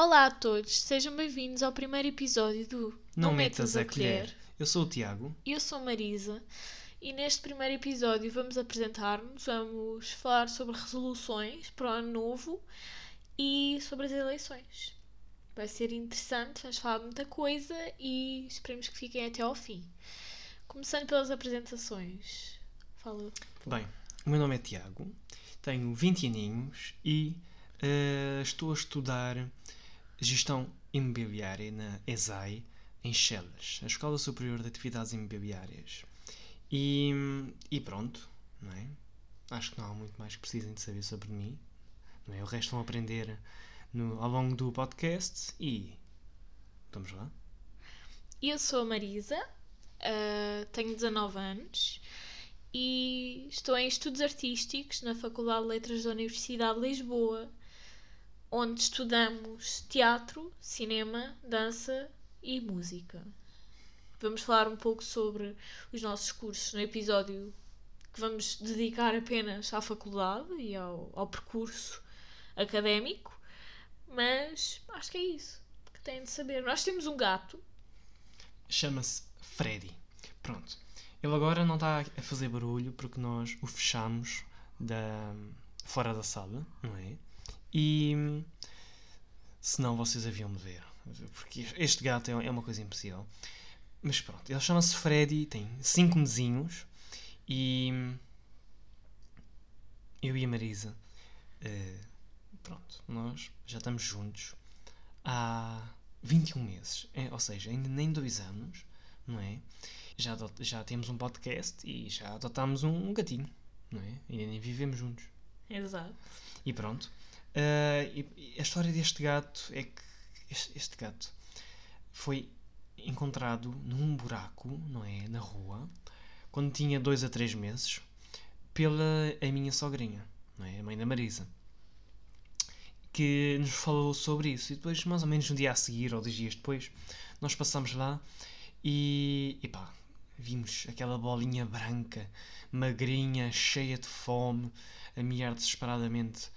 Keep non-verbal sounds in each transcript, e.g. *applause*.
Olá a todos, sejam bem-vindos ao primeiro episódio do Não, metas a colher. Eu sou o Tiago. Eu sou Marisa e neste primeiro episódio vamos apresentar-nos, vamos falar sobre resoluções para o ano novo e sobre as eleições. Vai ser interessante, vamos falar de muita coisa e esperemos que fiquem até ao fim. Começando pelas apresentações. Fala. Bem, o meu nome é Tiago, tenho 20 aninhos e eh, estou a estudar Gestão Imobiliária na ESAI, em Chelas, a Escola Superior de Atividades Imobiliárias. E, e pronto, não é? Acho que não há muito mais que precisem de saber sobre mim. Não é? O resto vão aprender no, ao longo do podcast e vamos lá. Eu sou a Marisa, uh, tenho 19 anos e estou em estudos artísticos na Faculdade de Letras da Universidade de Lisboa, onde estudamos teatro, cinema, dança e música. Vamos falar um pouco sobre os nossos cursos no episódio que vamos dedicar apenas à faculdade e ao, ao percurso académico, mas acho que é isso que têm de saber. Nós temos um gato. Chama-se Freddy. Pronto. Ele agora não está a fazer barulho porque nós o fechamos da, fora da sala, não é? E senão vocês haviam de ver. Porque este gato é uma coisa impossível. Mas pronto, ele chama-se Freddy, tem 5 mesinhos e eu e a Marisa, uh, pronto, nós já estamos juntos há 21 meses, é, ou seja, ainda nem dois anos, não é? Já, já temos um podcast e já adotámos um, um gatinho, não é? E nem vivemos juntos. Exato. E pronto. Uh, e a história deste gato é que este, este, gato foi encontrado num buraco, não é? Na rua, quando tinha dois a três meses, pela a minha sogrinha, não é? A mãe da Marisa. Que nos falou sobre isso. E depois, mais ou menos no dia a seguir, ou dois dias depois, nós passamos lá e, e pá, vimos aquela bolinha branca, magrinha, cheia de fome, a miar desesperadamente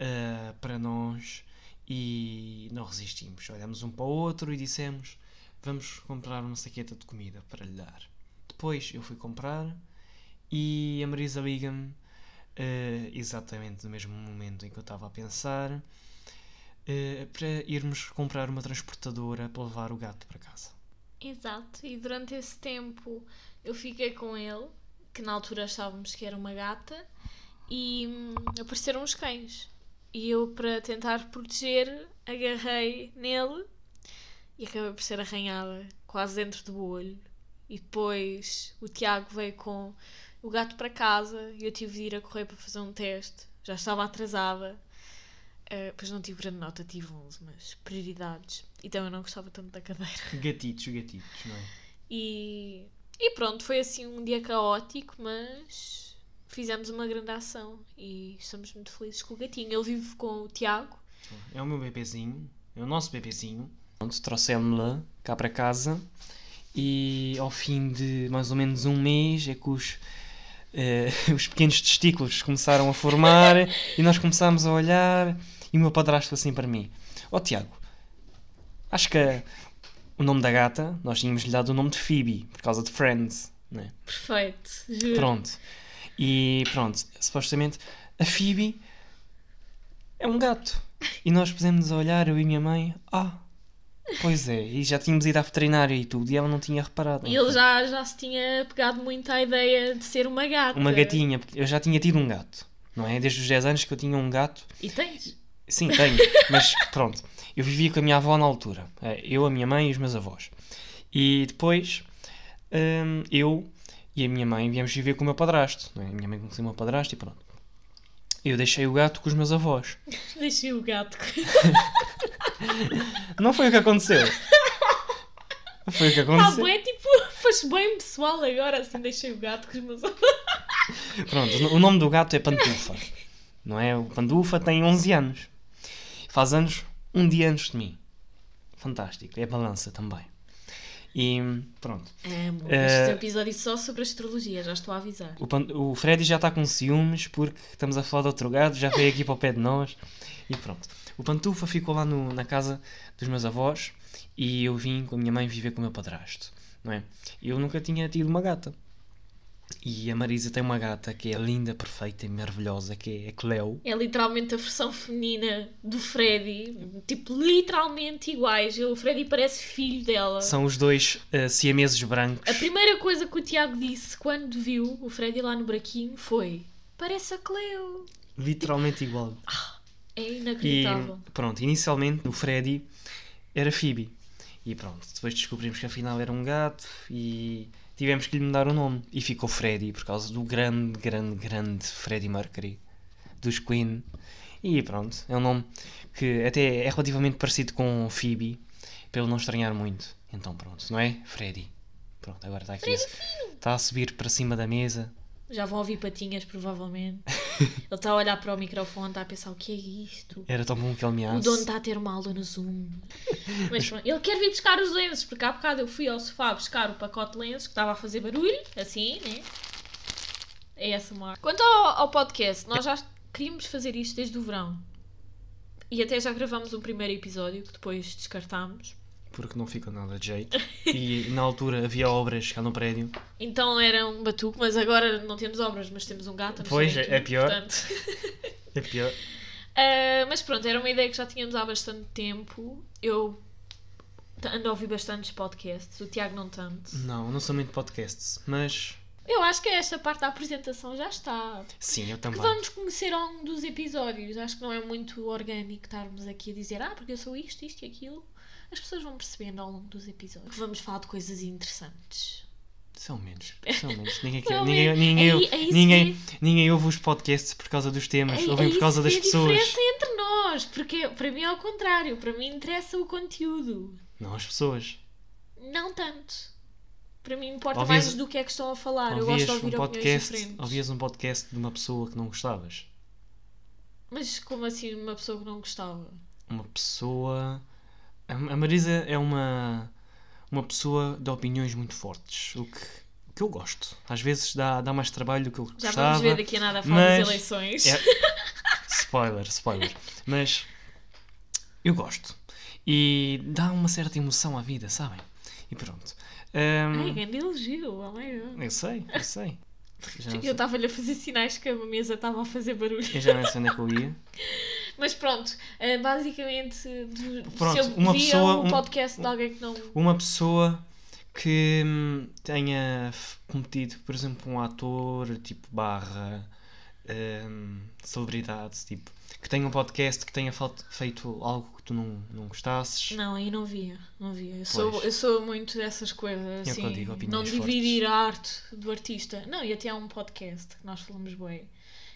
uh, para nós e não resistimos. Olhamos um para o outro e dissemos: Vamos comprar uma saqueta de comida para lhe dar. Depois eu fui comprar e a Marisa liga-me, uh, exatamente no mesmo momento em que eu estava a pensar, uh, para irmos comprar uma transportadora para levar o gato para casa. Exato, e durante esse tempo eu fiquei com ele, que na altura achávamos que era uma gata, e hum, apareceram os cães. E eu, para tentar proteger, agarrei nele e acabei por ser arranhada quase dentro do olho. E depois o Tiago veio com o gato para casa e eu tive de ir a correr para fazer um teste. Já estava atrasada. Uh, pois não tive grande nota, tive 11, mas prioridades. Então eu não gostava tanto da cadeira. *laughs* Gatitos, gatitos, não é? E, e pronto, foi assim um dia caótico, mas fizemos uma grande ação e estamos muito felizes com o gatinho. Ele vive com o Tiago. É o meu bebezinho, é o nosso bebezinho. Trouxemos-la cá para casa e ao fim de mais ou menos um mês é que os, uh, *laughs* os pequenos testículos começaram a formar *laughs* e nós começámos a olhar e o meu padrasto assim para mim: Ó oh, Tiago, acho que o nome da gata nós tínhamos-lhe dado o nome de Phoebe por causa de Friends, não é? Perfeito, juro. Pronto. E pronto, supostamente a Phoebe é um gato. E nós pusemos a olhar, eu e minha mãe, ah, pois é, e já tínhamos ido à veterinária e tudo, e ela não tinha reparado. E ele já, já se tinha pegado muito à ideia de ser uma gata. Uma gatinha, porque eu já tinha tido um gato, não é? Desde os 10 anos que eu tinha um gato. E tens? Sim, tenho, mas pronto, eu vivia com a minha avó na altura, é, eu, a minha mãe e os meus avós. E depois hum, eu e a minha mãe viemos viver com o meu padrasto. Não é? A minha mãe conheceu o meu padrasto e pronto. Eu deixei o gato com os meus avós. *laughs* deixei o gato. não foi o que aconteceu. Foi o que aconteceu. Tá bem, tipo, *laughs* faz bem pessoal agora, assim, deixei o gato com os meus avós. *laughs* Pronto, o nome do gato é Pantufa. Não é? O Pantufa tem 11 anos. Faz anos um dia antes de mim. Fantástico. É balança também. E pronto. Amo. Eh, Este é um episódio só sobre astrologia, já estou a avisar. O, o Freddy já está com ciúmes porque estamos a falar de outro gato, já veio aqui para o pé de nós. E pronto. O Pantufa ficou lá no- na casa dos meus avós e eu vim com a minha mãe viver com o meu padrasto. Não é? Eu nunca tinha tido uma gata. E a Marisa tem uma gata que é linda, perfeita e maravilhosa, que é a Cleo. É literalmente a versão feminina do Freddy. Tipo, literalmente iguais. O Freddy parece filho dela. São os dois uh, siameses brancos. A primeira coisa que o Tiago disse quando viu o Freddy lá no buraquinho foi: Parece a Cleo. Literalmente igual. É E inacreditável. pronto, inicialmente o Freddy era Phoebe. E pronto, depois descobrimos que afinal era um gato e tivemos que lhe mudar o nome. E ficou Freddy por causa do grande, grande, grande Freddie Mercury dos Queen. E pronto, é um nome que até é relativamente parecido com Phoebe, ele não estranhar muito. Então pronto, não é? Freddy. Pronto, agora está aqui. a- Está a subir para cima da mesa. Já vão ouvir patinhas, provavelmente. *laughs* Ele está a olhar para o microfone, está a pensar: o que é isto? Era tão bom que ele me O dono está a ter uma aula no Zoom. Mas pronto, ele quer vir buscar os lenços, porque há bocado eu fui ao sofá buscar o pacote de lenços que estava a fazer barulho, assim, né? É essa marca. Quanto ao, ao podcast, nós já queríamos fazer isto desde o verão. E até já gravamos um primeiro episódio que depois descartámos. Porque não fica nada de jeito. E na altura havia obras cá no prédio. Então era um batuque, mas agora não temos obras, mas temos um gato. Pois, é- é pior. portanto. *laughs* É pior. Uh, mas pronto, era uma ideia que já tínhamos há bastante tempo. Eu ando a ouvir bastantes podcasts, o Tiago não tanto. Não, não sou muito podcasts, mas Eu acho que esta parte da apresentação já está. sim, eu Que também. vamos conhecer ao longo dos episódios. Acho que não é muito orgânico estarmos aqui a dizer, ah, porque eu sou isto, isto e aquilo. As pessoas vão percebendo ao longo dos episódios. Que vamos falar de coisas interessantes. São menos, são menos. Ninguém, quer, ninguém, menos. ninguém, É é ninguém, ninguém ouve os podcasts por causa dos temas, É- ouvem é por causa das que é a pessoas. diferença entre nós. Porque para mim é ao contrário. Para mim interessa o conteúdo. Não as pessoas. Não tanto. Para mim importa Ouvias- mais do que é que estão a falar. eu gosto de um, ouvir opiniões podcast, diferentes. ouvias um podcast de uma pessoa que não gostavas. Mas como assim uma pessoa que não gostava? Uma pessoa. A Marisa é uma. Uma pessoa de opiniões muito fortes. O que, o que eu gosto. Às vezes dá, dá mais trabalho do que eu Já gostava. vamos ver daqui a nada a falar das eleições. é- *laughs* Spoiler, spoiler. Mas eu gosto. E dá uma certa emoção à vida, sabem? E pronto. Ahm, Ai, grande elogio, oh my God. eu sei, eu sei. *laughs* Não Eu sei. estava-lhe a fazer sinais que a mesa estava a fazer barulho. Eu já não sei onde é que eu ia. *laughs* Mas pronto, eh, basicamente, Pronto, se eu uma via pessoa- um um- podcast de alguém que não. Uma pessoa que hum, tenha cometido, por exemplo, um ator, tipo, barra, hum, celebridade, tipo, que tenha um podcast que tenha feito algo que tu não, não gostasses. Não, aí não via, não via. Eu sou, Pois. eu sou muito dessas coisas, É assim, eu digo, não dividir a arte do artista. Não, e até há um podcast que nós falamos bem,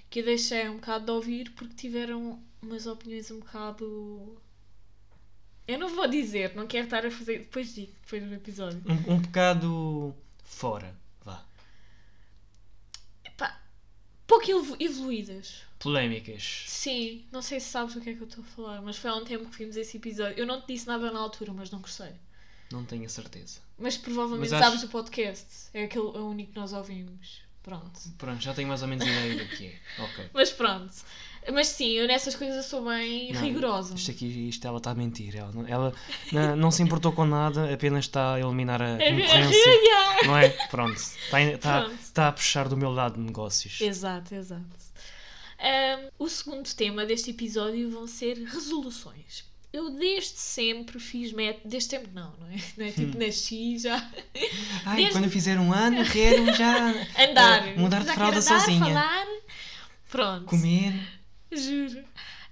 que eu deixei um bocado de ouvir porque tiveram umas opiniões um bocado... Eu não vou dizer, não quero estar a fazer... Depois digo, depois do episódio. Um, um bocado fora, vá. Epá, pouco evolu- evoluídas. Polémicas. Sim, não sei se sabes o que é que eu estou a falar, mas foi há um tempo que vimos esse episódio. Eu não te disse nada na altura, mas não gostei. Não tenho a certeza. Mas provavelmente Mas acho- sabes o podcast. É aquele é o único que nós ouvimos. Pronto. Pronto, já tenho mais ou menos ideia do que é. Ok. *laughs* Mas pronto. Mas sim, eu nessas coisas sou bem Não, rigorosa. Isto aqui, isto ela está a mentir. Ela, não- ela não, não se importou com nada, apenas está a eliminar a É concorrência. *laughs* Yeah. Não é? Pronto. Está, está, Pronto. está a puxar do meu lado de negócios. Exato, exato. Ahm, o segundo tema deste episódio vão ser resoluções. Eu desde sempre fiz método. Desde sempre não, não é? *laughs* Não é tipo nasci já. Ai, Desde- quando eu fizer um ano, quero já *laughs* Andar. eh, mudar de Já fralda quero andar, sozinha. Falar. Pronto. Comer. *laughs* Juro.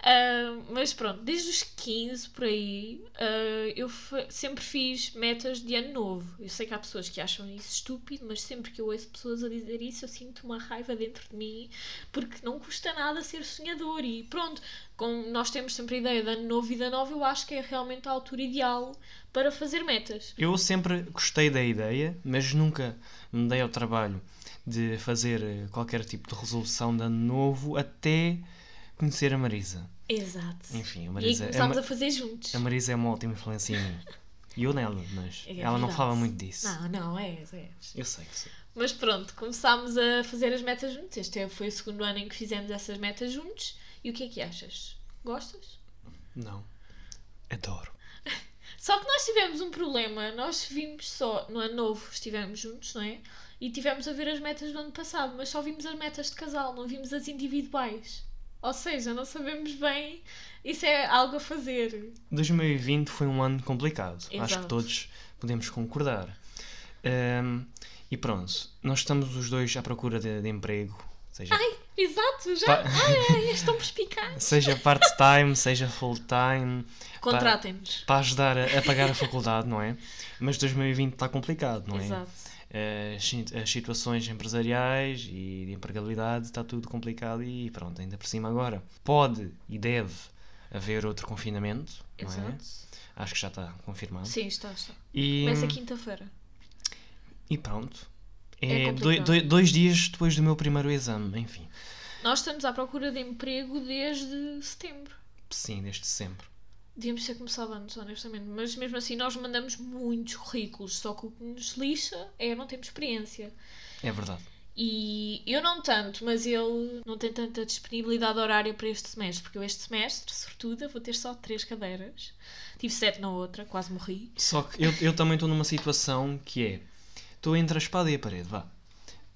Ah, mas pronto, desde os 15 por aí, ah, eu sempre fiz metas de ano novo. Eu sei que há pessoas que acham isso estúpido, mas sempre que eu ouço pessoas a dizer isso, eu sinto uma raiva dentro de mim, porque não custa nada ser sonhador. E pronto, como nós temos sempre a ideia de ano novo e vida nova, eu acho que é realmente a altura ideal para fazer metas. Eu sempre gostei da ideia, mas nunca me dei ao trabalho de fazer eh, qualquer tipo de resolução de ano novo até conhecer a Marisa. Exato. Enfim, a e Marisa, é começámos uma, a fazer juntos. a Marisa é uma ótima influência em mim. E eu nela, mas É ela não falava muito disso. Não, não, és, és. Eu sei que sim. Mas pronto, começámos a fazer as metas juntos. Este é- foi o segundo ano em que fizemos essas metas juntos. E o que é que achas? Gostas? Não. Adoro. *laughs* Só que nós tivemos um problema. Nós vimos só no ano novo, estivemos juntos, não é? E tivemos a ver as metas do ano passado, mas só vimos as metas de casal, não vimos as individuais. Ou seja, não sabemos bem. Isso é algo a fazer. 2020 foi um ano complicado. Acho que Exato. todos podemos concordar. Ahm, e pronto, nós estamos os dois à procura de, de emprego, seja, Exato, já. Pa- Ai, és tão perspicaz. seja part-time, seja full-time, Contratem-nos. para ajudar a, a pagar a faculdade, não é? Mas 2020 está complicado, não é? Exato. As, sit- as situações empresariais e de empregabilidade está tudo complicado e pronto, ainda por cima agora. Pode e deve haver outro confinamento, não é? Exato. Acho que já está confirmado. Sim, está, está. E, Começa quinta-feira. e pronto. É É, complicado. doi- doi- dois dias depois do meu primeiro exame, enfim. Nós estamos à procura de emprego desde setembro. Sim, desde sempre. Devíamos ter começado antes, honestamente. Mas mesmo assim, nós mandamos muitos currículos. Só que o que nos lixa é não termos experiência. É verdade. E eu não tanto, mas ele não tem tanta disponibilidade horária para este semestre. Porque eu, este semestre, sortuda, vou ter só três cadeiras. Tive sete na outra, quase morri. Só que eu, eu também estou numa situação que é. Estou entre a espada e a parede, vá.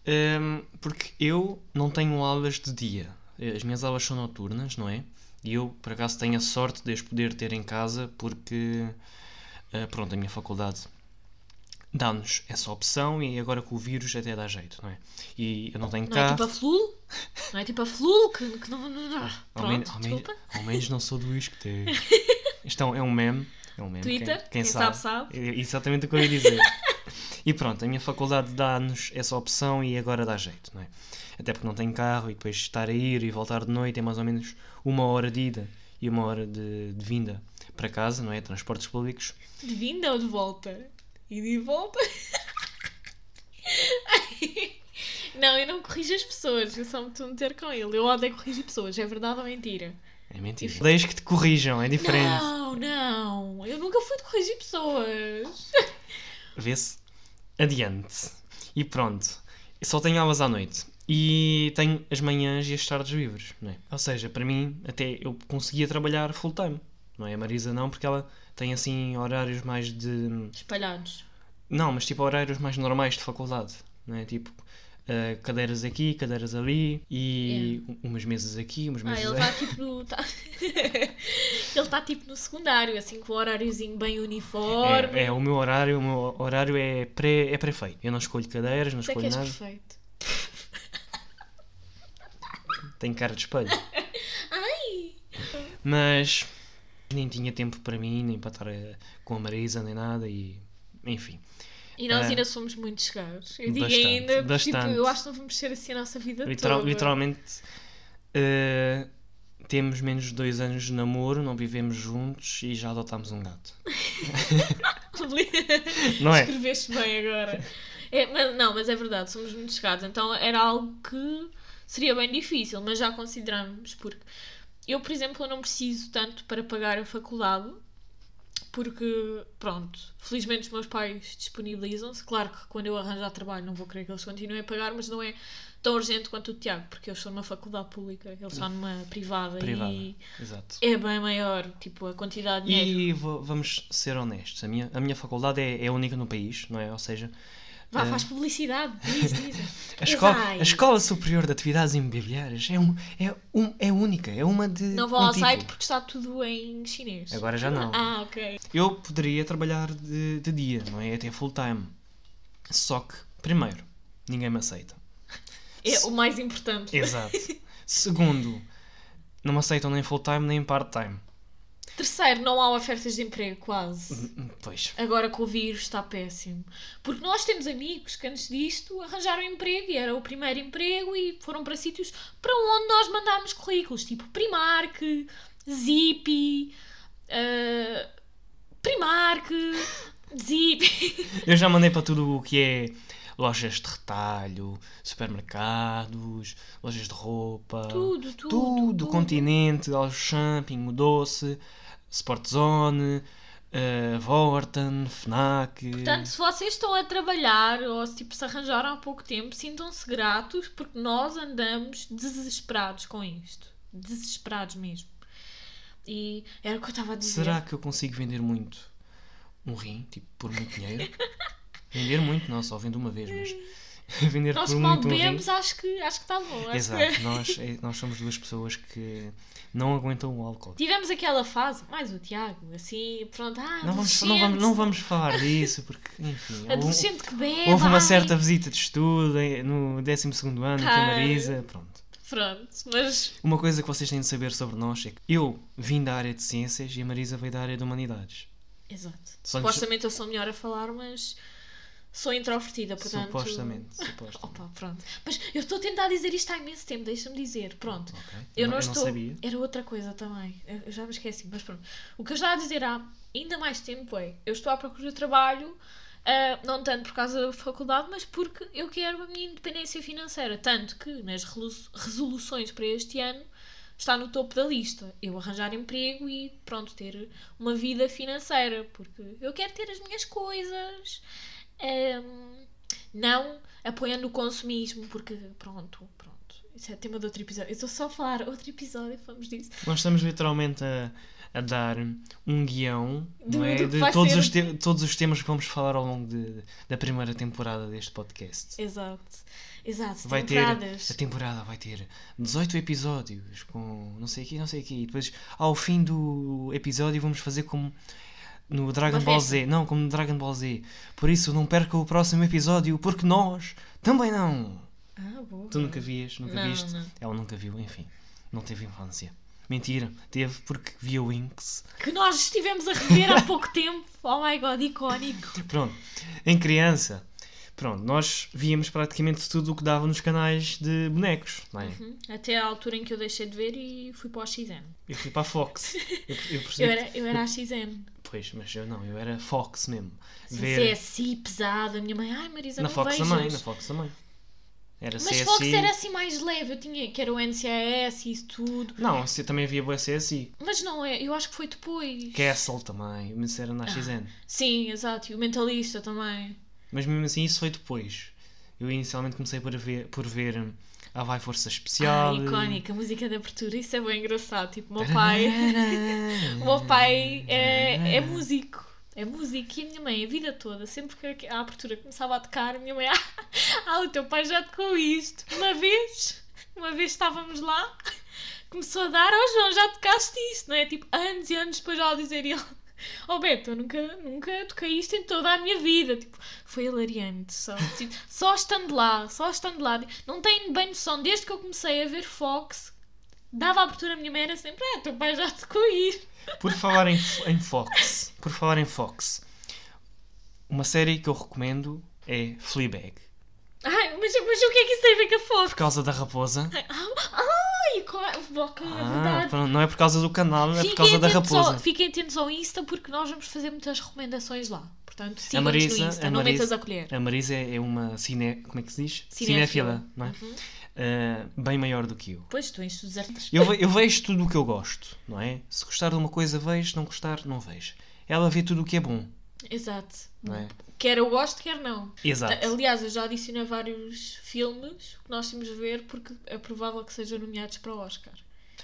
Hum, porque eu não tenho aulas de dia. As minhas aulas são noturnas, não é? E eu, por acaso, tenho a sorte de as poder ter em casa porque, ah, pronto, a minha faculdade dá-nos essa opção e agora com o vírus até dá jeito, não é? E eu não tenho Não é cá. tipo a Flul? Não é tipo a Flul que, que não, não, não. Ao, Pronto, ao, men- desculpa. ao menos não sou do isqueteiro. *laughs* Isto é um, é um meme. É um meme. Twitter, quem, quem sabe, sabe. É exatamente o que eu ia dizer. *laughs* e pronto, a minha faculdade dá-nos essa opção e agora dá jeito, não é? Até porque não tenho carro e depois estar a ir e voltar de noite é mais ou menos uma hora de ida e uma hora de, de vinda para casa, não é? Transportes públicos. De vinda ou de volta? E de volta? *laughs* não, eu não corrijo as pessoas, eu só me estou a meter com ele. Eu odeio corrigir pessoas, é verdade ou mentira? É mentira. Deixe que te corrijam, é diferente. Não, não, eu nunca fui de corrigir pessoas. Vê-se. Adiante. E pronto. Eu Só tenho aulas à noite. E tenho as manhãs e as tardes livres, não é? Ou seja, para mim, até eu conseguia trabalhar full time. Não é? A Marisa não, porque ela tem assim horários mais de. Espalhados. Não, mas tipo horários mais normais de faculdade. Não é? Tipo. eh, cadeiras aqui, cadeiras ali e umas mesas aqui, umas Ah, mesas ele está tipo no. *laughs* Tá... ele está tipo no secundário, assim com um horáriozinho bem uniforme. é, é, o meu horário, o meu horário é pré, é pré-feito. Eu não escolho cadeiras, não Até que escolho és nada. perfeito. Tenho cara de espelho. *laughs* Ai! Mas nem tinha tempo para mim, nem para estar eh, com a Marisa, nem nada, e enfim. E nós Ah. ainda somos muito chegados. Eu digo Bastante, ainda, porque, tipo, bastante. eu acho que não vamos ser assim a nossa vida Literal- toda. literalmente eh, temos menos de dois anos de namoro, não vivemos juntos e já adotámos um gato. *laughs* Não é? Escreveste bem agora. É, mas, não, mas é verdade, somos muito chegados. Então era algo que seria bem difícil, mas já consideramos. Porque eu, por exemplo, eu não preciso tanto para pagar a faculdade. Porque, pronto, felizmente os meus pais disponibilizam-se. Claro que quando eu arranjar trabalho não vou querer que eles continuem a pagar, mas não é tão urgente quanto o Tiago, porque eu estou numa faculdade pública, ele está numa privada, Privada. e Exato. é bem maior, tipo, a quantidade de dinheiro. E vamos ser honestos, a minha, a minha faculdade é, é única no país, não é? Ou seja, Vá, eh, faz publicidade, diz, diz. a escola, a escola Superior de Atividades Imobiliárias é, um, é, um, é única, é uma de. Não vão um ao título. site porque está tudo em chinês. Agora já não. Ah, ok. Eu poderia trabalhar de, de dia, não é? Até full time. Só que, primeiro, ninguém me aceita. É o mais importante. Exato. *laughs* Segundo, não me aceitam nem full time nem part time. Terceiro, não há ofertas de emprego, quase. Pois. Agora com o vírus está péssimo. Porque nós temos amigos que antes disto arranjaram emprego e era o primeiro emprego e foram para sítios para onde nós mandámos currículos, tipo Primark, Zippy, eh, Primark, Zippy. Eu já mandei para tudo o que é lojas de retalho, supermercados, lojas de roupa. Tudo, tudo. Tudo, tudo. continente, ao shopping, o doce, Sport Zone, uh, Vorten, Fnac. Portanto, se vocês estão a trabalhar ou se, tipo, se arranjaram há pouco tempo, sintam-se gratos porque nós andamos desesperados com isto. Desesperados mesmo. E era o que eu estava a dizer. Será que eu consigo vender muito um rim, tipo, por muito dinheiro? *laughs* vender muito, não, só vendo uma vez, mas *laughs* vender Nós por que mal muito um rim. bebemos, acho que acho que está bom. Exato, que- nós, é- nós somos duas pessoas que não aguentam o álcool. Tivemos aquela fase, mais o Tiago, assim, pronto, ah, Não vamos, não, vamos, não vamos falar disso, porque, enfim, houve, um- Adolescente que bebe. houve uma ai. certa visita de estudo no 12 ano com a. Marisa, pronto. Pronto, mas Uma coisa que vocês têm de saber sobre nós é que eu vim da área de ciências e a Marisa veio da área de humanidades. Exato. Só Supostamente eu sou melhor a falar, mas sou introvertida, portanto. Supostamente, *laughs* supostamente. Opa, pronto. Mas eu estou a tentar dizer isto há imenso tempo, deixa-me dizer. Pronto. Ok. Eu não, eu estou. não. Era outra coisa também. Eu já me esqueci, mas pronto. O que eu estava a dizer há ainda mais tempo é: eu estou à procura de trabalho, ah, não tanto por causa da faculdade, mas porque eu quero a minha independência financeira. Tanto que nas resoluções para este ano está no topo da lista. Eu arranjar emprego e pronto, ter uma vida financeira. Porque eu quero ter as minhas coisas. Ahm, não apoiando o consumismo, porque pronto, pronto. Isso é tema de outro episódio. Eu estou só a falar outro episódio, vamos disso. Nós estamos literalmente a, a dar um guião Do- não é? de todos ser- os, te- todos os temas que vamos falar ao longo de- da primeira temporada deste podcast. Exato. Exato. Vai ter, temporadas. a temporada vai ter 18 episódios com não sei o quê, não sei o quê. E depois, ao fim do episódio, vamos fazer como no Dragon Ball. Z. Não, como no Dragon Ball Z. Por isso, não perca o próximo episódio, porque nós também não. Ah, boa. Tu nunca vias, nunca Não, viste? não. Ela nunca viu, enfim. Não teve infância. Mentira, teve porque via Winx. Que nós estivemos a rever há pouco *laughs* tempo. Oh my god, icónico. Pronto, em criança, pronto, nós víamos praticamente tudo o que dava nos canais de bonecos, não é? Uhum. Até à altura em que eu deixei de ver e fui para o XN. Eu fui para a Fox. *laughs* Eu, eu. Eu era, eu era a XN. Pois, mas eu não, eu era Fox mesmo. Sim, Ver CSI pesada. A minha mãe, ai Marisa, na não Fox vejas. também, na Fox também. Era Mas CSI. Fox era assim mais leve. Eu tinha, que era o NCIS e isso tudo. Não, você também havia boa CSI. Mas não é, eu acho que foi depois. Castle também, mas era Ah. na XN. Sim, exato. E o Mentalista também. Mas mesmo assim, isso foi depois. Eu inicialmente comecei por ver, por ver hum, a Vai Força Especial. Ah, icónica, a música de abertura. Isso é bem engraçado. Tipo, o meu pai. O *laughs* meu pai é, é músico. É músico e a minha mãe, a vida toda, sempre que a abertura começava a tocar, a minha mãe, ah, *laughs* ah, o teu pai já tocou isto. Uma vez, uma vez estávamos lá, começou a dar, oh João, já tocaste isto, não é? Tipo, anos e anos depois ela dizer e ele, oh Beto, eu nunca, nunca toquei isto em toda a minha vida. Tipo, foi hilariante, só, tipo, só estando lá, só estando lá. Não tenho bem noção, desde que eu comecei a ver Fox, dava abertura, a minha mãe era sempre, ah, teu pai já tocou isto. Por falar em, em Fox, por falar em Fox, uma série que eu recomendo é Fleabag. Ai, mas, mas o que é que isso tem a ver com a Fox? Por causa da raposa. Ai, qual é? Ok, é Ah, verdade. pronto, não é por causa do canal, é por causa da raposa. ao, fiquem atentos ao Insta porque nós vamos fazer muitas recomendações lá. Portanto, Marisa, no Insta, a não Marisa, metas a colher. a Marisa é é uma cine, como é que se diz? Cinéfila. não é? Uhum. Ah, bem maior do que eu. Pois, tu em estudos artísticos. Eu, eu vejo tudo o que eu gosto, não é? Se gostar de uma coisa, vejo. Se não gostar, não vejo. Ela vê tudo o que é bom, Exato. não é? Quer eu gosto, quer não. Exato. Aliás, eu já adicionei vários filmes que nós temos de ver porque é provável que sejam nomeados para o Oscar.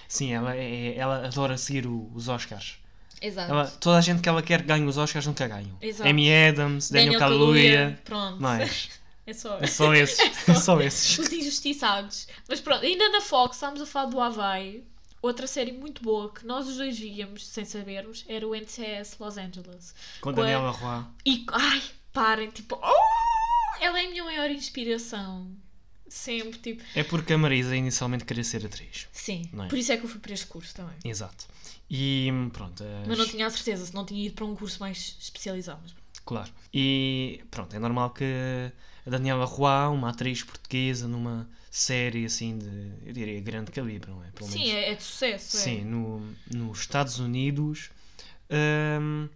Sim, ela, é, ela adora seguir o- os Oscars. Exato. Ela, toda a gente que ela quer que ganhe os Oscars nunca ganham. Exato. Amy Adams, Daniel, Kaluuya. Pronto. Mais. *laughs* *laughs* É só. É só esses. É só esses. Os injustiçados. Mas pronto, ainda na Fox, estávamos a falar do Havaí. Outra série muito boa que nós os dois víamos sem sabermos era o NCS Los Angeles. Com. Daniela Roy. E, ai, parem, tipo, oh, ela é a minha maior inspiração. Sempre, tipo, É porque a Marisa inicialmente queria ser atriz. sim. É? Por isso é que eu fui para este curso também. Exato. E pronto. as- Mas não tinha a certeza se não tinha ido para um curso mais especializado. Mas... Claro. E pronto, é normal que a Daniela Roy, uma atriz portuguesa, numa série assim de, eu diria, grande calibre, não é? Pelo Sim, menos. é, é de sucesso. é. Sim, no, nos Estados Unidos hum,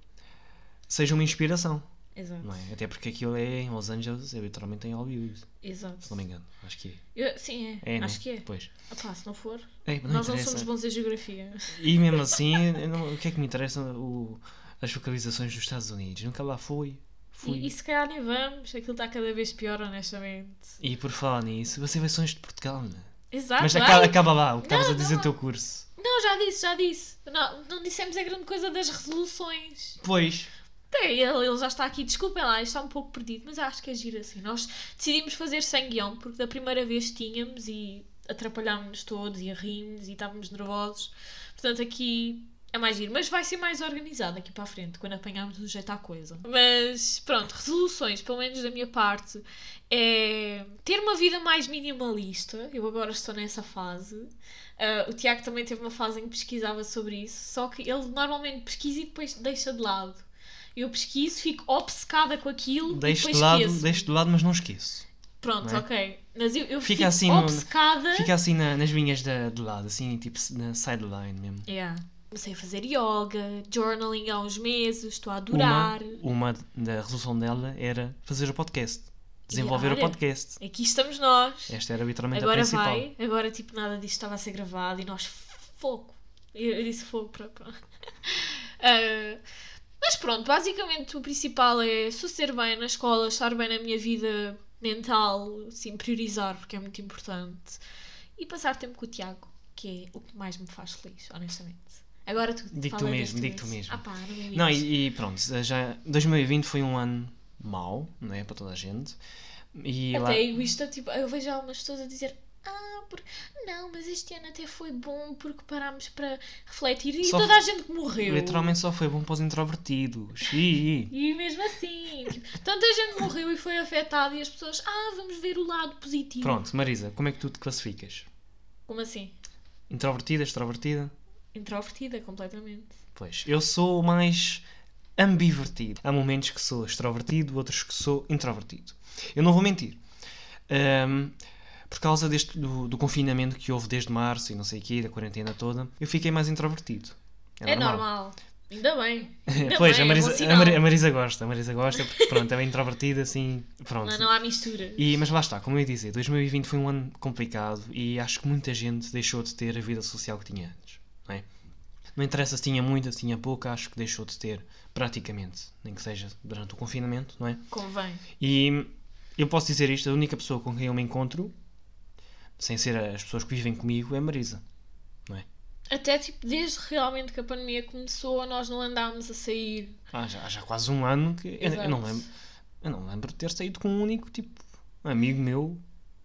seja uma inspiração, Exato. não é? Até porque aquilo é em Los Angeles, é literalmente em Hollywood, Exato. se não me engano. Acho que Eu- sim, é. é. é Acho né? que é. Pois. Pá, se não for, É, não nós não interessa. somos bons em geografia. E mesmo assim, não- o que é que me interessa? O, as vocalizações dos Estados Unidos. Nunca lá fui. Fui. E, e se calhar nem vamos, aquilo está cada vez pior, honestamente. E por falar nisso, você vai sons de Portugal, não é? Exato. Mas acaba, acaba lá, o que Não, estavas a dizer não. no teu curso. Não, já disse, já disse. Não, não dissemos a grande coisa das resoluções. Pois. Tem, ele, já está aqui, desculpem lá, está um pouco perdido, mas acho que é giro assim. Nós decidimos fazer sem guião, porque da primeira vez tínhamos e atrapalhámos-nos todos e rimos e estávamos nervosos. Portanto, aqui é mais giro, mas vai ser mais organizado aqui para a frente, quando apanharmos o jeito à coisa. Mas pronto, resoluções, pelo menos da minha parte, é ter uma vida mais minimalista. Eu agora estou nessa fase. Ah, o Tiago também teve uma fase em que pesquisava sobre isso, só que ele normalmente pesquisa e depois deixa de lado. Eu pesquiso, fico obcecada com aquilo Deixo e de lado, esqueço. deixo de lado, mas não esqueço. Pronto, não é? ok. Mas eu, eu Fica fico assim no- obcecada. Fica assim na- nas vinhas da- de lado, assim, tipo na sideline mesmo. Yeah. Comecei a fazer yoga, journaling há uns meses, estou a adorar. Uma, uma da resolução dela era fazer o podcast. Desenvolver o podcast. Aqui estamos nós. Esta era literalmente a Agora principal. vai, agora tipo nada disto estava a ser gravado e nós fogo. Eu, eu disse fogo para. *laughs* para. Ah, mas pronto, basicamente o principal é suceder bem na escola, estar bem na minha vida mental, assim, priorizar porque é muito importante. E passar tempo com o Tiago, que é o que mais me faz feliz, honestamente. Agora tu Digo tu mesmo, digo tu mesmo. Ah pá, não Não, e, e pronto, já 2020 foi um ano mau, não é? Para toda a gente. E lá, Até é egoísta, tipo, eu vejo algumas pessoas a dizer ah, por... não, mas este ano até foi bom porque parámos para refletir e Só toda a gente morreu. literalmente só foi bom para os introvertidos. E mesmo assim, tipo, tanta gente morreu e foi afetada e as pessoas, ah, vamos ver o lado positivo. Pronto, Marisa, como é que tu te classificas? Como assim? Introvertida, extrovertida? Introvertida, completamente. Pois, eu sou mais ambivertido. Há momentos que sou extrovertido, outros que sou introvertido. Eu não vou mentir. Ahm, por causa deste, do, do confinamento que houve desde março e não sei o quê, da quarentena toda, eu fiquei mais introvertido. É normal. Ainda bem. *laughs* Ainda pois, bem, a, é Marisa, bom a, a Marisa gosta, a Marisa gosta, porque pronto, é bem introvertida, assim, pronto. Não, não há mistura. E, mas lá está, como eu ia dizer, 2020 foi um ano complicado e acho que muita gente deixou de ter a vida social que tinha antes. Não, é? não interessa se tinha muita, se tinha pouca, acho que deixou de ter praticamente, nem que seja durante o confinamento, não é? Convém. E eu posso dizer isto, a única pessoa com quem eu me encontro, sem ser as pessoas que vivem comigo, é a Marisa. Até tipo, desde realmente que a pandemia começou, nós não andámos a sair. Ah, já, já quase um ano que eu, eu não lembro. Eu não lembro de ter saído com um único tipo amigo meu.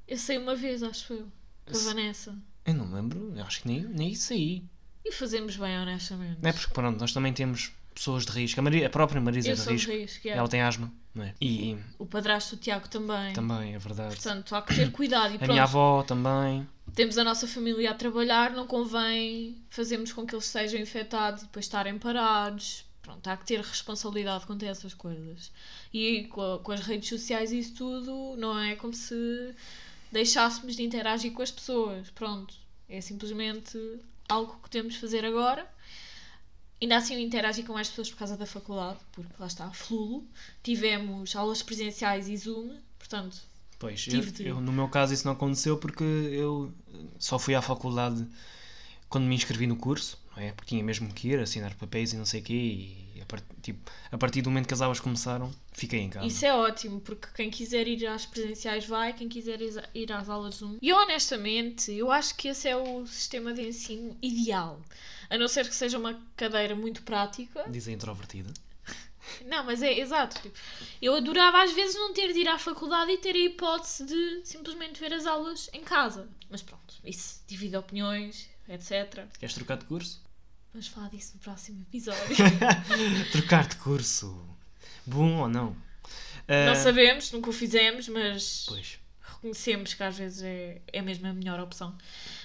Eu saí uma vez, acho eu. Com a Vanessa. Eu não lembro, eu acho que nem, nem saí. E fazemos bem, honestamente. Não é porque pronto, nós também temos pessoas de risco. A, Maria, a própria Marisa é Eu de sou de risco. risco, é. Ela tem asma, não é? E O padrasto do Tiago também. também, é verdade. Portanto, há que ter cuidado. E a pronto, minha avó também. temos a nossa família a trabalhar, não convém fazermos com que eles sejam infectados e depois estarem parados. Pronto, há que ter responsabilidade quanto a essas coisas. E com, a- com as redes sociais e isso tudo, não é como se deixássemos de interagir com as pessoas. Pronto, é simplesmente algo que temos de fazer agora. Ainda assim eu interagi com mais pessoas por causa da faculdade, porque lá está, flulo. Tivemos aulas presenciais e Zoom, portanto, Pois, eu, de- eu- no meu caso isso não aconteceu porque eu só fui à faculdade quando me inscrevi no curso, não é? Porque tinha mesmo que ir, assinar papéis e não sei o quê. E a, part- tipo, a partir do momento que as aulas começaram, fiquei em casa. Isso é ótimo, porque quem quiser ir às presenciais vai, quem quiser is- ir às aulas Zoom. E honestamente, eu acho que esse é o sistema de ensino ideal. A não ser que seja uma cadeira muito prática. Diz a introvertida. Não, mas é exato. tipo, eu adorava às vezes não ter de ir à faculdade e ter a hipótese de simplesmente ver as aulas em casa. Mas pronto, isso divide opiniões, etc. Queres trocar de curso? Vamos falar disso no próximo *laughs* episódio. trocar de curso. Bom ou não? não Ah, sabemos, nunca o fizemos, mas. Pois. reconhecemos que às vezes é, é mesmo a melhor opção.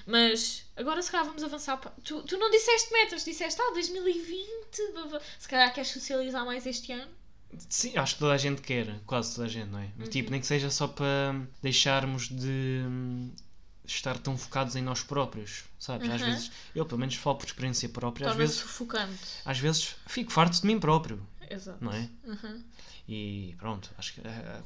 Mas agora se calhar vamos avançar. para- Tu, tu não disseste metas, disseste ah, 2020. blá, blá. Se calhar queres socializar mais este ano. Sim, acho que toda a gente quer, quase toda a gente, não é? Mas, Tipo, nem que seja só para deixarmos de estar tão focados em nós próprios, sabes? Às Uhum. vezes, eu pelo menos falo por experiência própria, às vezes, sufocante. às vezes fico farto de mim próprio, Exato. não é? Uhum. E pronto, acho que eh,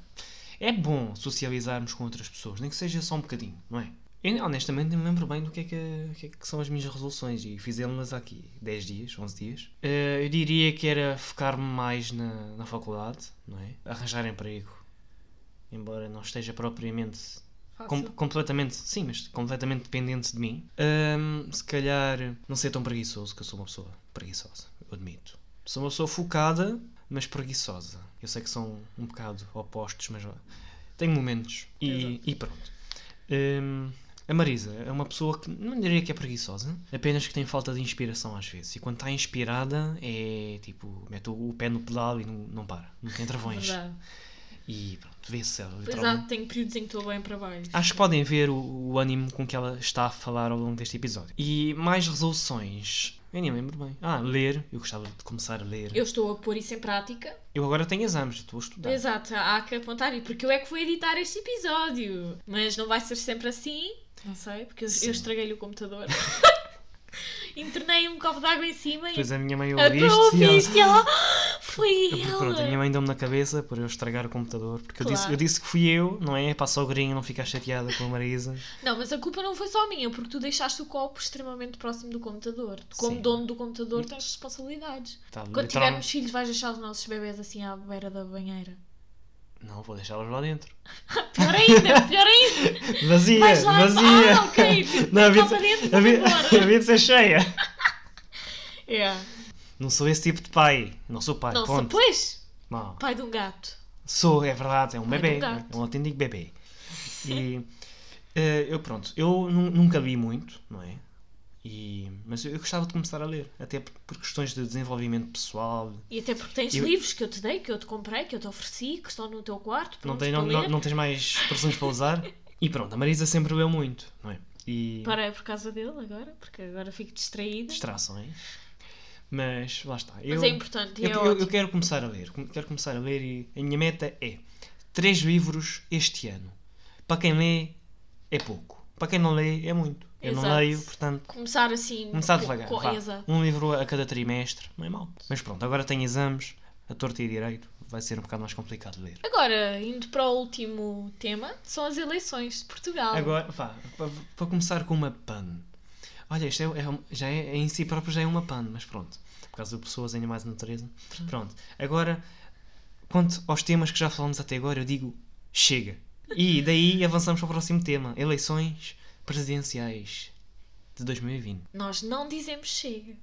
é bom socializarmos com outras pessoas, nem que seja só um bocadinho, não é? Eu, honestamente, não me lembro bem do que é que, que, é que são as minhas resoluções e fizemos-las aqui 10 dias, 11 dias. Eh, eu diria que era focar-me mais na, na faculdade, não é? Arranjar emprego. Embora não esteja propriamente com- completamente, sim, mas completamente dependente de mim. Ahm, se calhar não ser tão preguiçoso, que eu sou uma pessoa preguiçosa, eu admito. Sou uma pessoa focada, mas preguiçosa. Eu sei que são um bocado opostos, mas tenho momentos. E, e pronto. Ahm, a Marisa é uma pessoa que não diria que é preguiçosa, apenas que tem falta de inspiração às vezes. E quando está inspirada, é tipo, mete o, o pé no pedal e não, não para, não tem travões. E pronto, vê-se ela Pois literalmente. há, tenho períodos em que estou bem para baixo. Acho que podem ver o, o ânimo com que ela está a falar ao longo deste episódio. E mais resoluções. Eu nem lembro bem. Ah, ler. Eu gostava de começar a ler. Eu, Eu estou a pôr isso em prática. agora tenho exames, estou a estudar. Exato, há que apontar. E porque eu é que vou editar este episódio. Mas não vai ser sempre assim. Não sei, porque eu, Sim. eu estraguei-lhe o computador. *laughs* Internei um copo de água em cima e Depois a minha mãe a ouviu isto ouvi e ela... isto e ela. "Ah, Foi! Pronto, a minha mãe deu-me na cabeça por eu estragar o computador. Porque eu, disse, Claro. eu disse que fui eu, não é? Para a sogrinha não ficar chateada com a Marisa. Não, mas a culpa não foi só minha, porque tu deixaste o copo extremamente próximo do computador. Tu, como Sim. dono do computador, tens responsabilidades. Tá, Quando tivermos filhos, vais deixar os nossos bebés assim à beira da banheira. Não, vou deixá-los lá dentro. *laughs* Pior ainda, pior ainda! *laughs* Vazia, Vais lá vazia. Ah, ok. Não, havia de, dentro, havia, *laughs* havia de ser cheia. É. Não sou esse tipo de pai. Não sou pai, Não, ponto. pois, Não. pai de um gato. Sou, é verdade, é um Pai bebê. um é um autêntico bebê. E *laughs* eh, eu, pronto, eu nu- nunca li muito, não é? E, mas eu, gostava de começar a ler, até por, por questões de desenvolvimento pessoal. E até porque tens Eu- livros que eu te dei, que eu te comprei, que eu te ofereci, que estão no teu quarto. Não, tem, para não, não, não tens mais expressões para usar. *laughs* E pronto, a Marisa sempre leu muito, não é? E Parei por causa dele agora, porque agora fico distraída. distrações. Mas lá está. Eu, Mas é importante, eu, é eu- eu quero começar a ler. Quero começar a ler e a minha meta é três livros este ano. Para quem lê, é pouco. Para quem não lê, é muito. Eu não Exato. leio, portanto, Começar assim. começar com- devagar. Um livro a cada trimestre, não é mau. Mas pronto, agora tenho exames, a torta e a direito, vai ser um bocado mais complicado de ler. Agora, indo para o último tema, são as eleições de Portugal. Agora, vá, para começar com uma pan. Olha, isto é, é já é, em si próprio já é uma pan, mas pronto. Por causa de pessoas, animais e natureza. Pronto. Agora, quanto aos temas que já falamos até agora, eu digo chega. E daí avançamos para o próximo tema: eleições presidenciais de 2020. Nós não dizemos chega.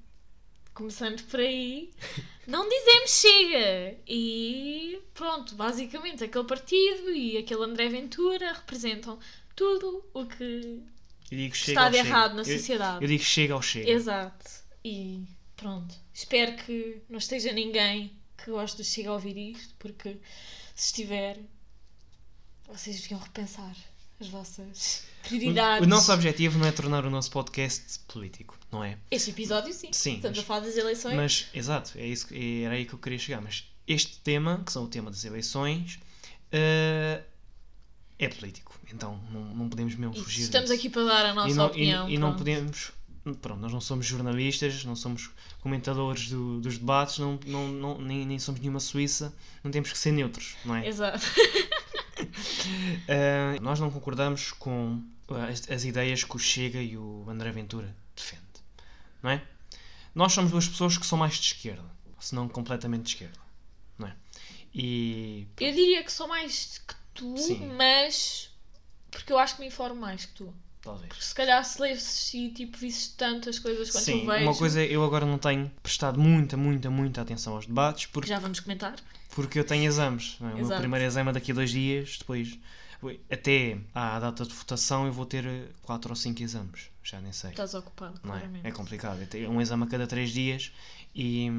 Começando por aí, não dizemos chega. E pronto, basicamente aquele partido e aquele André Ventura representam tudo o que Eu digo chega está ao de chega. errado na Eu- sociedade. Eu, digo chega ao chega. Exato. E pronto. Espero que não esteja ninguém que goste de chegar a ouvir isto, porque se estiver, vocês deviam repensar as vossas prioridades. O, o nosso objetivo não é tornar o nosso podcast político, não é? Este episódio, sim. Sim, Estamos mas- a falar das eleições. Mas, exato, é isso, que- era aí que eu queria chegar. Mas este tema, que são o tema das eleições, eh, é político. Então não, não podemos mesmo E fugir estamos disso. aqui para dar a nossa e não, e- opinião. e, não pronto. podemos. Pronto, nós não somos jornalistas, não somos comentadores do- dos debates, não, não, não- nem, nem somos nenhuma Suíça, não temos que ser neutros, não é? Exato. *laughs* Eh, nós não concordamos com as, as ideias que o Chega e o André Ventura defendem, não é? Nós somos duas pessoas que são mais de esquerda, se não completamente de esquerda, não é? E Eu diria que sou mais que tu, Sim. mas. Porque eu acho que me informo mais que tu. talvez. Porque se calhar se lesses e tipo visses tantas coisas quanto Sim, eu vejo. uma coisa é, eu agora não tenho prestado muita, muita, muita atenção aos debates que porque, já vamos comentar. porque eu tenho exames. não é? O meu Exato. primeiro exame é daqui a dois dias, depois até à data de votação eu vou ter eh, quatro ou cinco exames, já nem sei. Estás ocupado, não é? claramente. É complicado. É ter um exame a cada três dias e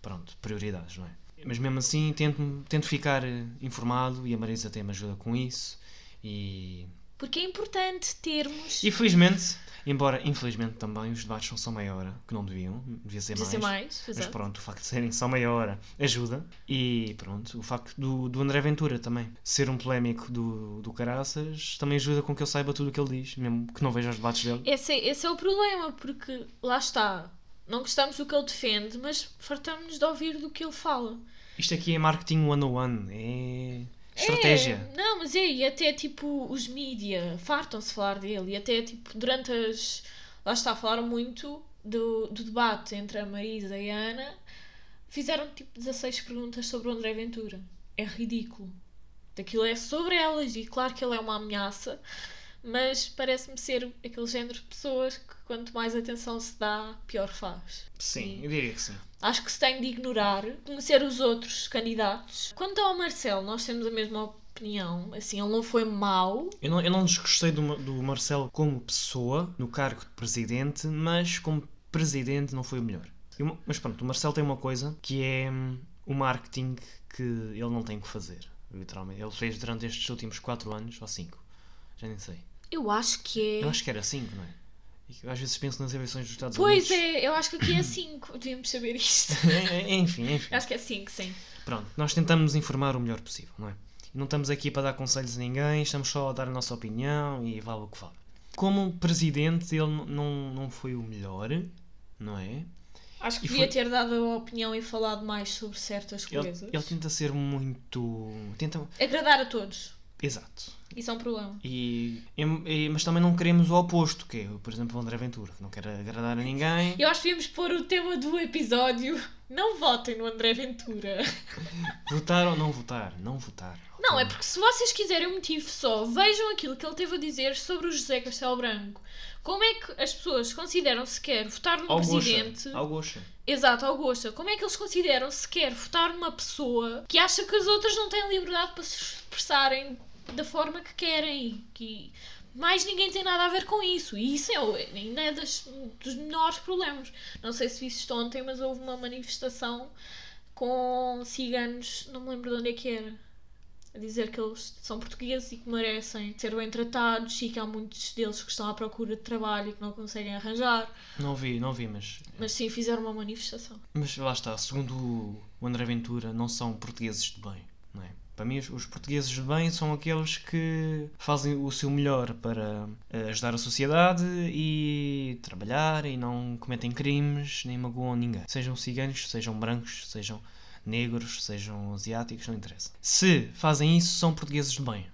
pronto, prioridades, não é? Mas mesmo assim tento, tento ficar eh, informado e a Marisa até me ajuda com isso. E, Porque é importante termos. e felizmente, embora infelizmente também os debates são meia hora, que não deviam, devia ser Devia mais. ser mais, Mas exato. pronto, o facto de serem só meia hora ajuda. E pronto, o facto do, do André Ventura também ser um polémico do, do Caraças também ajuda com que eu saiba tudo o que ele diz, mesmo que não veja os debates dele. Esse, é- esse é o problema, porque lá está. Não gostamos do que ele defende, mas fartamos-nos de ouvir do que ele fala. Isto aqui é marketing 101, é Estratégia. É, não, mas é, e até tipo os mídia fartam-se falar dele, e até tipo durante as. Lá está, falaram muito do, do debate entre a Marisa e a Ana, fizeram tipo 16 perguntas sobre o André Ventura. É ridículo. Daquilo é sobre elas, e claro que ele é uma ameaça, mas parece-me ser aquele género de pessoas que quanto mais atenção se dá, pior faz. Sim, eu diria que sim. Acho que se tem de ignorar, conhecer os outros candidatos. Quanto ao Marcelo, nós temos a mesma opinião. Assim, ele não foi mau. Eu não, eu não desgostei do, do Marcelo como pessoa, no cargo de presidente, mas como presidente não foi o melhor. E mas pronto, o Marcelo tem uma coisa que é hum, o marketing que ele não tem que fazer, literalmente. Ele fez durante estes últimos 4 anos, ou 5, já nem sei. Eu acho que é. Eu acho que era 5, não é? Eu às vezes penso nas eleições dos Estados Pois Unidos. é, eu acho que aqui é *laughs* 5. Devíamos saber isto. *laughs* é. enfim, enfim. Eu acho que é 5, sim. Pronto, nós tentamos informar o melhor possível, não é? Não estamos aqui para dar conselhos a ninguém, estamos só a dar a nossa opinião e vale o que vale. Como presidente, ele não, não foi o melhor, não é? Acho que E devia foi- ter dado a opinião e falado mais sobre certas Ele, coisas. ele tenta ser muito. Tenta. Agradar a todos. Exato. Isso é um problema. E, e- mas também não queremos o oposto, que é, por exemplo, o André Ventura, que não quer agradar a ninguém. Eu acho que devíamos pôr o tema do episódio. Não votem no André Ventura. *laughs* Votar ou não votar? Não votar. Não, é porque se vocês quiserem um motivo só, vejam aquilo que ele teve a dizer sobre o José Castelo Branco. Como é que as pessoas consideram sequer votar num presidente. Augusta. Exato, Augusta. Como é que eles consideram sequer votar numa pessoa que acha que as outras não têm liberdade para se expressarem da forma que querem? Que mais ninguém tem nada a ver com isso. E isso é, ainda é das- dos menores problemas. Não sei se viste ontem, mas houve uma manifestação com ciganos, não me lembro de onde é que era. A dizer que eles são portugueses e que merecem ser bem tratados e que há muitos deles que estão à procura de trabalho e que não conseguem arranjar. Não vi, não vi, mas. Mas sim, fizeram uma manifestação. Mas lá está, segundo o André Ventura, não são portugueses de bem, não é? Para mim, os- portugueses de bem são aqueles que fazem o seu melhor para eh, ajudar a sociedade e trabalhar e não cometem crimes nem magoam ninguém. Sejam ciganos, sejam brancos, sejam negros, sejam asiáticos, não interessa. Se fazem isso, são portugueses de bem.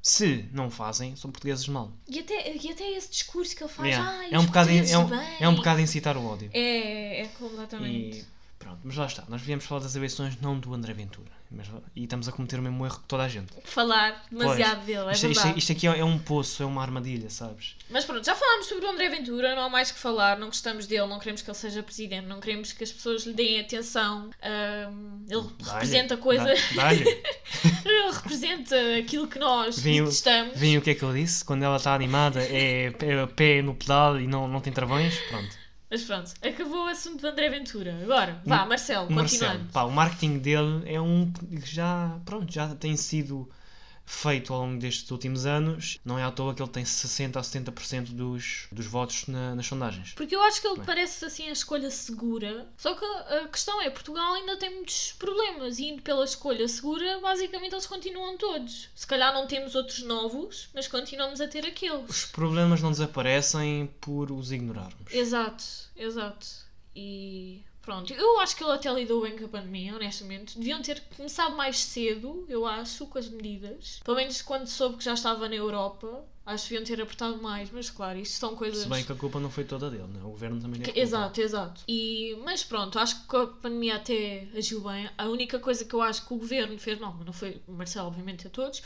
Se não fazem, são portugueses de mal. E até, e até esse discurso que ele faz, Yeah. "Ai, é, um bocado, é, um, de bem." é um bocado incitar o ódio. É, é completamente. E pronto, mas lá está. Nós viemos falar das eleições não do André Ventura. Mas, e estamos a cometer o mesmo erro que toda a gente. Falar demasiado dele, é isto, isto- verdade. isto aqui é um poço, é uma armadilha, sabes? Mas pronto, já falámos sobre o André Ventura, não há mais que falar, não gostamos dele, não queremos que ele seja presidente, não queremos que as pessoas lhe deem atenção. Ele representa coisa. *laughs* dá- ele representa aquilo que nós o- detestamos. O que é que ele disse? Quando ela está animada é pé, pé no pedal e não, não tem travões? Pronto. Mas pronto, acabou o assunto do André Ventura. Agora, vá, Marcelo, Marcelo, continuando. pá, o marketing dele é um que já, pronto, já tem sido feito ao longo destes últimos anos. Não é à toa que ele tem 60 a 70% dos, dos votos na- nas sondagens. Porque eu acho que ele Bem. parece assim a escolha segura. Só que a questão é, Portugal ainda tem muitos problemas e indo pela escolha segura, basicamente eles continuam todos. Se calhar não temos outros novos, mas continuamos a ter aqueles. Os problemas não desaparecem por os ignorarmos. Exato, exato. E pronto, eu acho que ele até lidou bem com a pandemia, honestamente. Deviam ter começado mais cedo, eu acho, com as medidas. Pelo menos quando soube que já estava na Europa, acho que deviam ter apertado mais, mas claro, isto são coisas. Se bem que a culpa não foi toda dele, né? o governo também é Que-. Exato, exato. E, mas pronto, acho que a pandemia até agiu bem. A única coisa que eu acho que o governo fez, não, não foi o Marcelo, obviamente, a todos,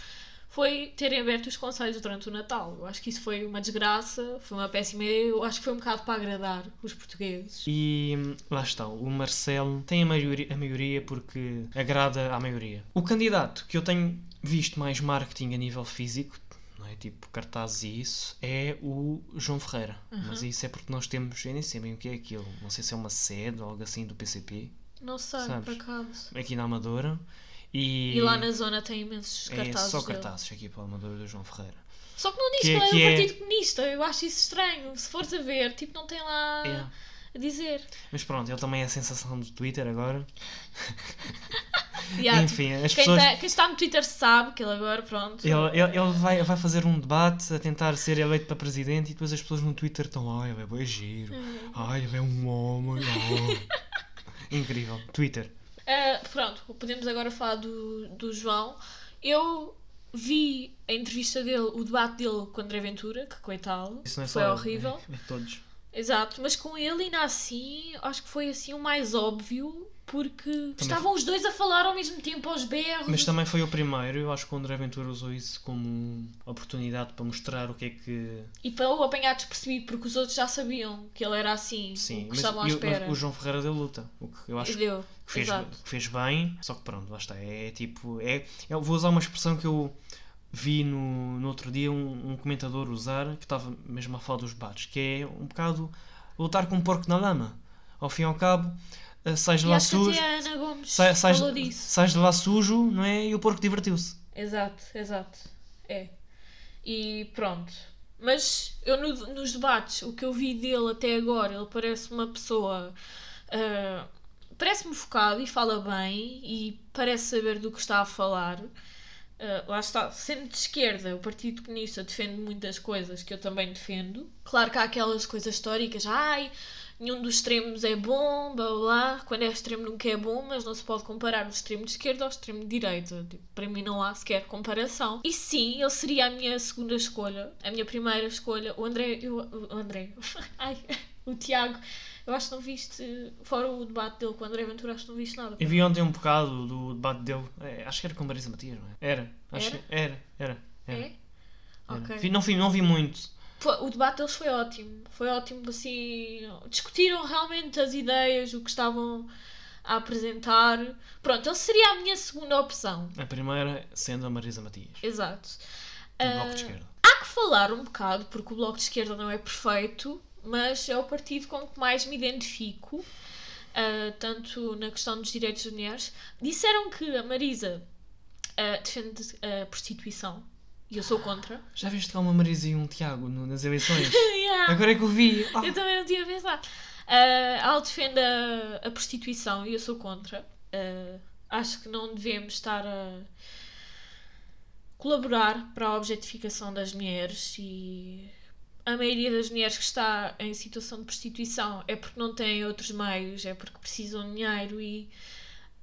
foi terem aberto os conselhos durante o Natal. Eu acho que isso foi uma desgraça, foi uma péssima ideia. Eu acho que foi um bocado para agradar os portugueses. E lá está, o Marcelo tem a maioria, a maioria porque agrada à maioria. O candidato que eu tenho visto mais marketing a nível físico, não é? tipo cartazes e isso, é o João Ferreira. Mas isso é porque nós temos, eu nem sei bem o que é aquilo, não sei se é uma sede ou algo assim do PCP, Não sei, Sabes? por acaso. aqui na Amadora. E, E lá na zona tem imensos é cartazes. só dele. cartazes aqui para a Amadora do João Ferreira. Só que não diz Que que, é- ele é que do é- Partido Comunista. Eu acho isso estranho. Se fores a ver, tipo, não tem lá É. a dizer. Mas pronto, ele também é a sensação do Twitter agora. *laughs* Yeah, Enfim, as quem, pessoas. tá- quem está no Twitter sabe que ele agora, pronto. Ele, ele, ele vai, vai fazer um debate a tentar ser eleito para presidente e depois as pessoas no Twitter estão, ai, ele é bem giro, ai, ele é um homem, oh." *laughs* Incrível. Twitter. Ah, pronto, podemos agora falar do, do João. Eu vi a entrevista dele, o debate dele com André Ventura, que coitado, Isso não é foi só horrível. É, é todos. Exato, mas com ele ainda assim, acho que foi assim o mais óbvio, porque estavam os dois a falar ao mesmo tempo aos berros. Mas também foi o primeiro, eu acho que o André Ventura usou isso como oportunidade para mostrar o que é que. E para o apanhar despercebido, porque os outros já sabiam que ele era assim, Sim, o que mas, estavam à espera. o João Ferreira deu luta. O que eu acho deu, que fez, que fez bem, só que pronto, lá está. É tipo. É, eu vou usar uma expressão que eu vi no, no outro dia um, um comentador usar, que estava mesmo a falar dos debates, que é um bocado lutar com um porco na lama. Ao fim e ao cabo, eh, sais de lá sujo. sai- sais, sais de lá sujo, não é? E o porco divertiu-se. Exato, exato. É. E pronto. Mas eu no- nos debates, o que eu vi dele até agora, ele parece uma pessoa. ah, parece-me focado e fala bem e parece saber do que está a falar. Ah, lá está, sendo de esquerda, o Partido Comunista defende muitas coisas que eu também defendo. Claro que há aquelas coisas históricas, ai, nenhum dos extremos é bom, blá blá. Quando é extremo nunca é bom, mas não se pode comparar o extremo de esquerda ao extremo de direita. Tipo, para mim não há sequer comparação. E sim, ele seria a minha segunda escolha, a minha primeira escolha. O André, eu, o André, *laughs* ai, o Tiago, eu acho que não viste, fora o debate dele com o André Ventura, acho que não viste nada. Eu vi ontem um bocado do debate dele. É, acho que era com Marisa Matias, não é? Era. Acho Era? que era. Era. era, É? era. Ok. Vi- não, vi, não vi muito. O debate deles foi ótimo. Foi ótimo, assim. Discutiram realmente as ideias, o que estavam a apresentar. Pronto, ele seria a minha segunda opção. A primeira sendo a Marisa Matias. Exato. Do Bloco Ah, de Esquerda. Há que falar um bocado, porque o Bloco de Esquerda não é perfeito, mas é o partido com que mais me identifico, ah, tanto na questão dos direitos das mulheres. Disseram que a Marisa ah, defende a prostituição e eu sou contra. *gasps* Já viste há uma Marisa e um Tiago no- nas eleições? *laughs* Yeah. Agora é que eu vi. Ah, Eu também não tinha pensado. Uh, ela defende a, a prostituição e eu sou contra. Uh, acho que não devemos estar a colaborar para a objetificação das mulheres e a maioria das mulheres que está em situação de prostituição é porque não têm outros meios, é porque precisam de dinheiro e.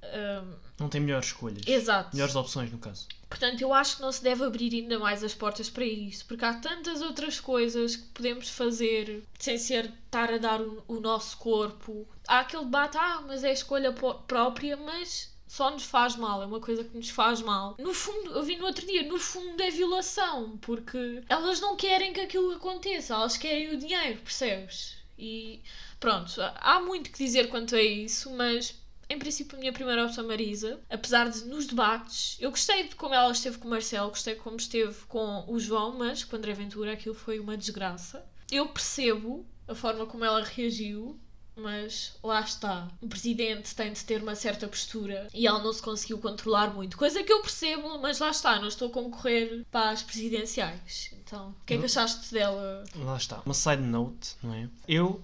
uh, não tem melhores escolhas. exato. Melhores opções, no caso. Portanto, eu acho que não se deve abrir ainda mais as portas para isso, porque há tantas outras coisas que podemos fazer sem ser estar a dar o, o nosso corpo. Há aquele debate, ah, mas é escolha própria, mas só nos faz mal, é uma coisa que nos faz mal. No fundo, eu vi no outro dia, no fundo é violação, porque elas não querem que aquilo aconteça, elas querem o dinheiro, percebes? E pronto, há muito que dizer quanto a isso, mas em princípio, a minha primeira opção Marisa, apesar de nos debates, eu gostei de como ela esteve com o Marcelo, gostei de como esteve com o João, mas com o André Ventura aquilo foi uma desgraça. Eu percebo a forma como ela reagiu, mas lá está. O presidente tem de ter uma certa postura e ela não se conseguiu controlar muito, coisa que eu percebo, mas lá está, não estou a concorrer para as presidenciais. Então, o que é que achaste dela? Lá está. Uma side note, não é? Eu,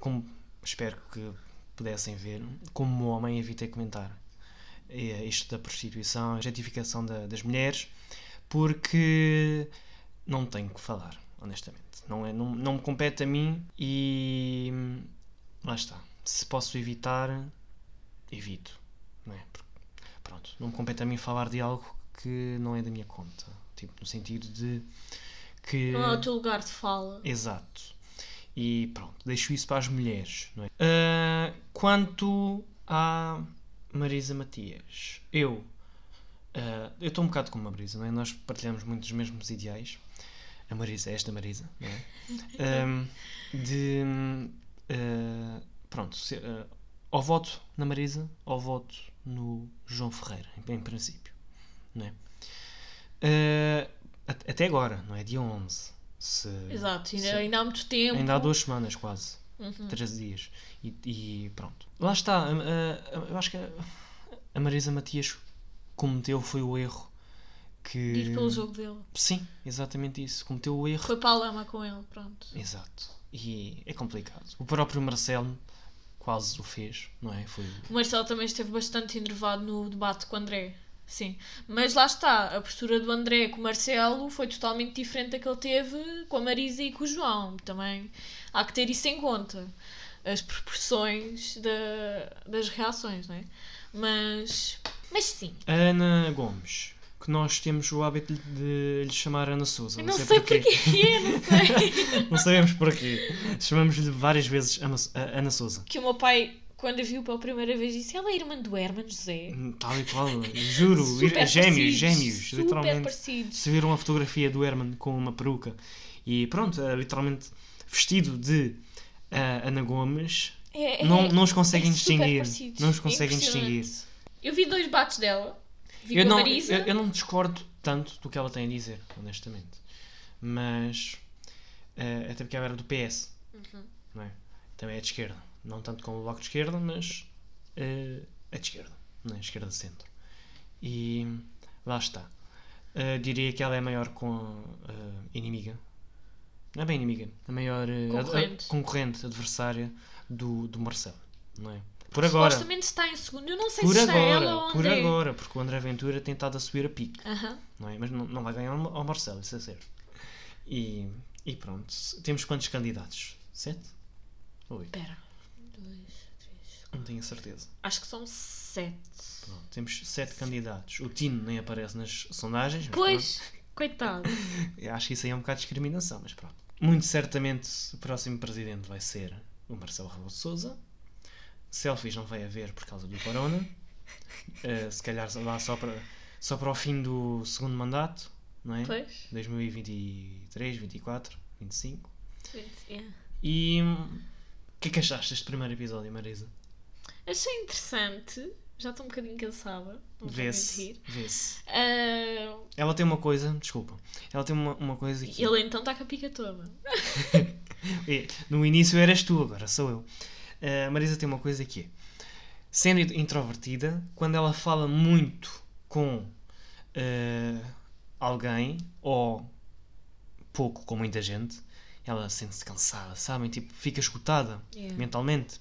como espero que pudessem ver, como homem evitei comentar eh, isto da prostituição, a objetificação da- das mulheres, porque não tenho que falar, honestamente. Não, é, não, não me compete a mim e lá está. Se posso evitar, evito. Não é? Porque, pronto, não me compete a mim falar de algo que não é da minha conta. Tipo, no sentido de que. Não é o teu lugar de fala. Exato. E pronto, deixo isso para as mulheres, não é? Ah, quanto à Marisa Matias, eu ah, eu estou um bocado como a Marisa, não é? Nós partilhamos muito os mesmos ideais. A Marisa, esta Marisa, não é? *laughs* Ahm, de ah, pronto, se, ah, ao voto na Marisa, ao voto no João Ferreira, em, em princípio, não é? At- até agora, não é? Dia 11. Se, Exato, ainda, se- ainda há muito tempo. Ainda há duas semanas, quase. Uhum. Três dias. E, e pronto. Lá está. eu acho que a, a Marisa Matias cometeu foi o erro que. Ir pelo jogo dele. Sim, exatamente isso. Cometeu o erro. Foi para a lama com ele, pronto. Exato. E é complicado. O próprio Marcelo quase o fez, não é? Foi. O Marcelo também esteve bastante enervado no debate com o André. Sim. Mas lá está, a postura do André com o Marcelo foi totalmente diferente da que ele teve com a Marisa e com o João. Também há que ter isso em conta. As proporções da- das reações, não é? Mas. Mas sim. Ana Gomes nós temos o hábito de lhe chamar Ana Souza. Eu não sei porquê. porquê, eu não sei. *laughs* Não sabemos porquê. Chamamos-lhe várias vezes Ana, Souza. que o meu pai, quando a viu pela primeira vez, disse: Ela é irmã do Herman José. Tal e qual, juro. *laughs* Super gêmeos, gêmeos, super literalmente. parecidos. Se viram a fotografia do Herman com uma peruca e pronto, é literalmente vestido de ah, Ana Gomes, É, é- não, não os conseguem é distinguir. parecidos. Não os É conseguem distinguir. Eu vi dois bates dela. Eu não, eu, eu não discordo tanto do que ela tem a dizer, honestamente. Mas. eh, até porque ela era do PS, Uhum. não é? Também é de esquerda. Não tanto como o Bloco de Esquerda, mas. eh, é de esquerda, não é? Esquerda de centro. E. lá está. Eh, diria que ela é a maior com, inimiga. Não é bem inimiga, a maior Concorrente. a- concorrente adversária do, do Marcelo, não é? Por agora. Supostamente está em segundo. Eu não sei Por se está agora, ela ou por André. agora, porque o André Ventura tem estado a subir a pique, Aham. não é? Mas não, não vai ganhar ao Marcelo, isso é certo. E, e pronto, temos quantos candidatos? Sete? Oito? Espera. Um, Dois, três. Não tenho a certeza. Acho que são sete. Pronto, temos sete candidatos. O Tino nem aparece nas sondagens. Pois, *laughs* coitado. *laughs* acho que isso aí é um bocado de discriminação, mas pronto. Muito certamente o próximo presidente vai ser o Marcelo Rebelo de Souza. Selfies não vai haver por causa do corona. Eh, se calhar lá só para, só para o fim do segundo mandato, não é? Pois. 2023, 24, 25. É. E o que é que achaste deste primeiro episódio, Marisa? Achei interessante. Já estou um bocadinho cansada. Vê-se. Vê-se. Ah, Ela tem uma coisa, desculpa, ela tem uma, uma coisa que ele então está com a pica toda. *laughs* É, no início eras tu, agora sou eu. Eh, A Marisa tem uma coisa que é, sendo introvertida, quando ela fala muito com eh, alguém, ou pouco com muita gente, ela sente-se cansada, sabem? Tipo, fica esgotada Yeah. mentalmente.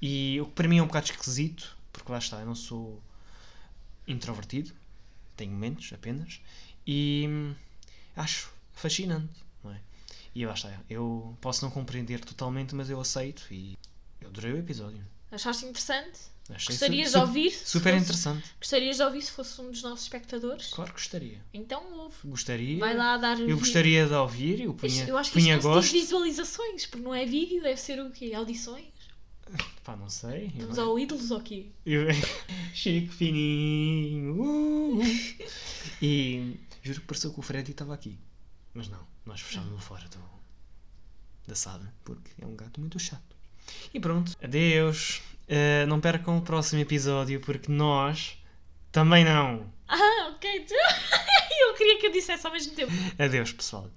E o que para mim é um bocado esquisito, porque lá está, eu não sou introvertido, tenho momentos apenas, e hum, acho fascinante, não é? E lá está, eu posso não compreender totalmente, mas eu aceito e eu adorei o episódio. Achaste interessante? Achei Gostarias de ouvir? se Super fosse- interessante. Gostarias de ouvir se fosse um dos nossos espectadores? Claro que gostaria. Então ouve. Gostaria. Vai lá dar Eu gostaria de ouvir, eu punha, Isto- Eu acho que isto punha não se diz gosto. visualizações, porque não é vídeo, deve ser o quê? Audições? Pá, não sei. Estamos eu- ao ídolos ou quê? Eu... *laughs* Chico fininho. uh, uh. E juro que pareceu que o Freddy estava aqui. Mas não, nós fechámos-lo fora do... da sala, porque é um gato muito chato. E pronto, adeus. Uh, não percam o próximo episódio, porque nós também não. Ah, ok. *laughs* Eu queria que eu dissesse ao mesmo tempo. Adeus, pessoal.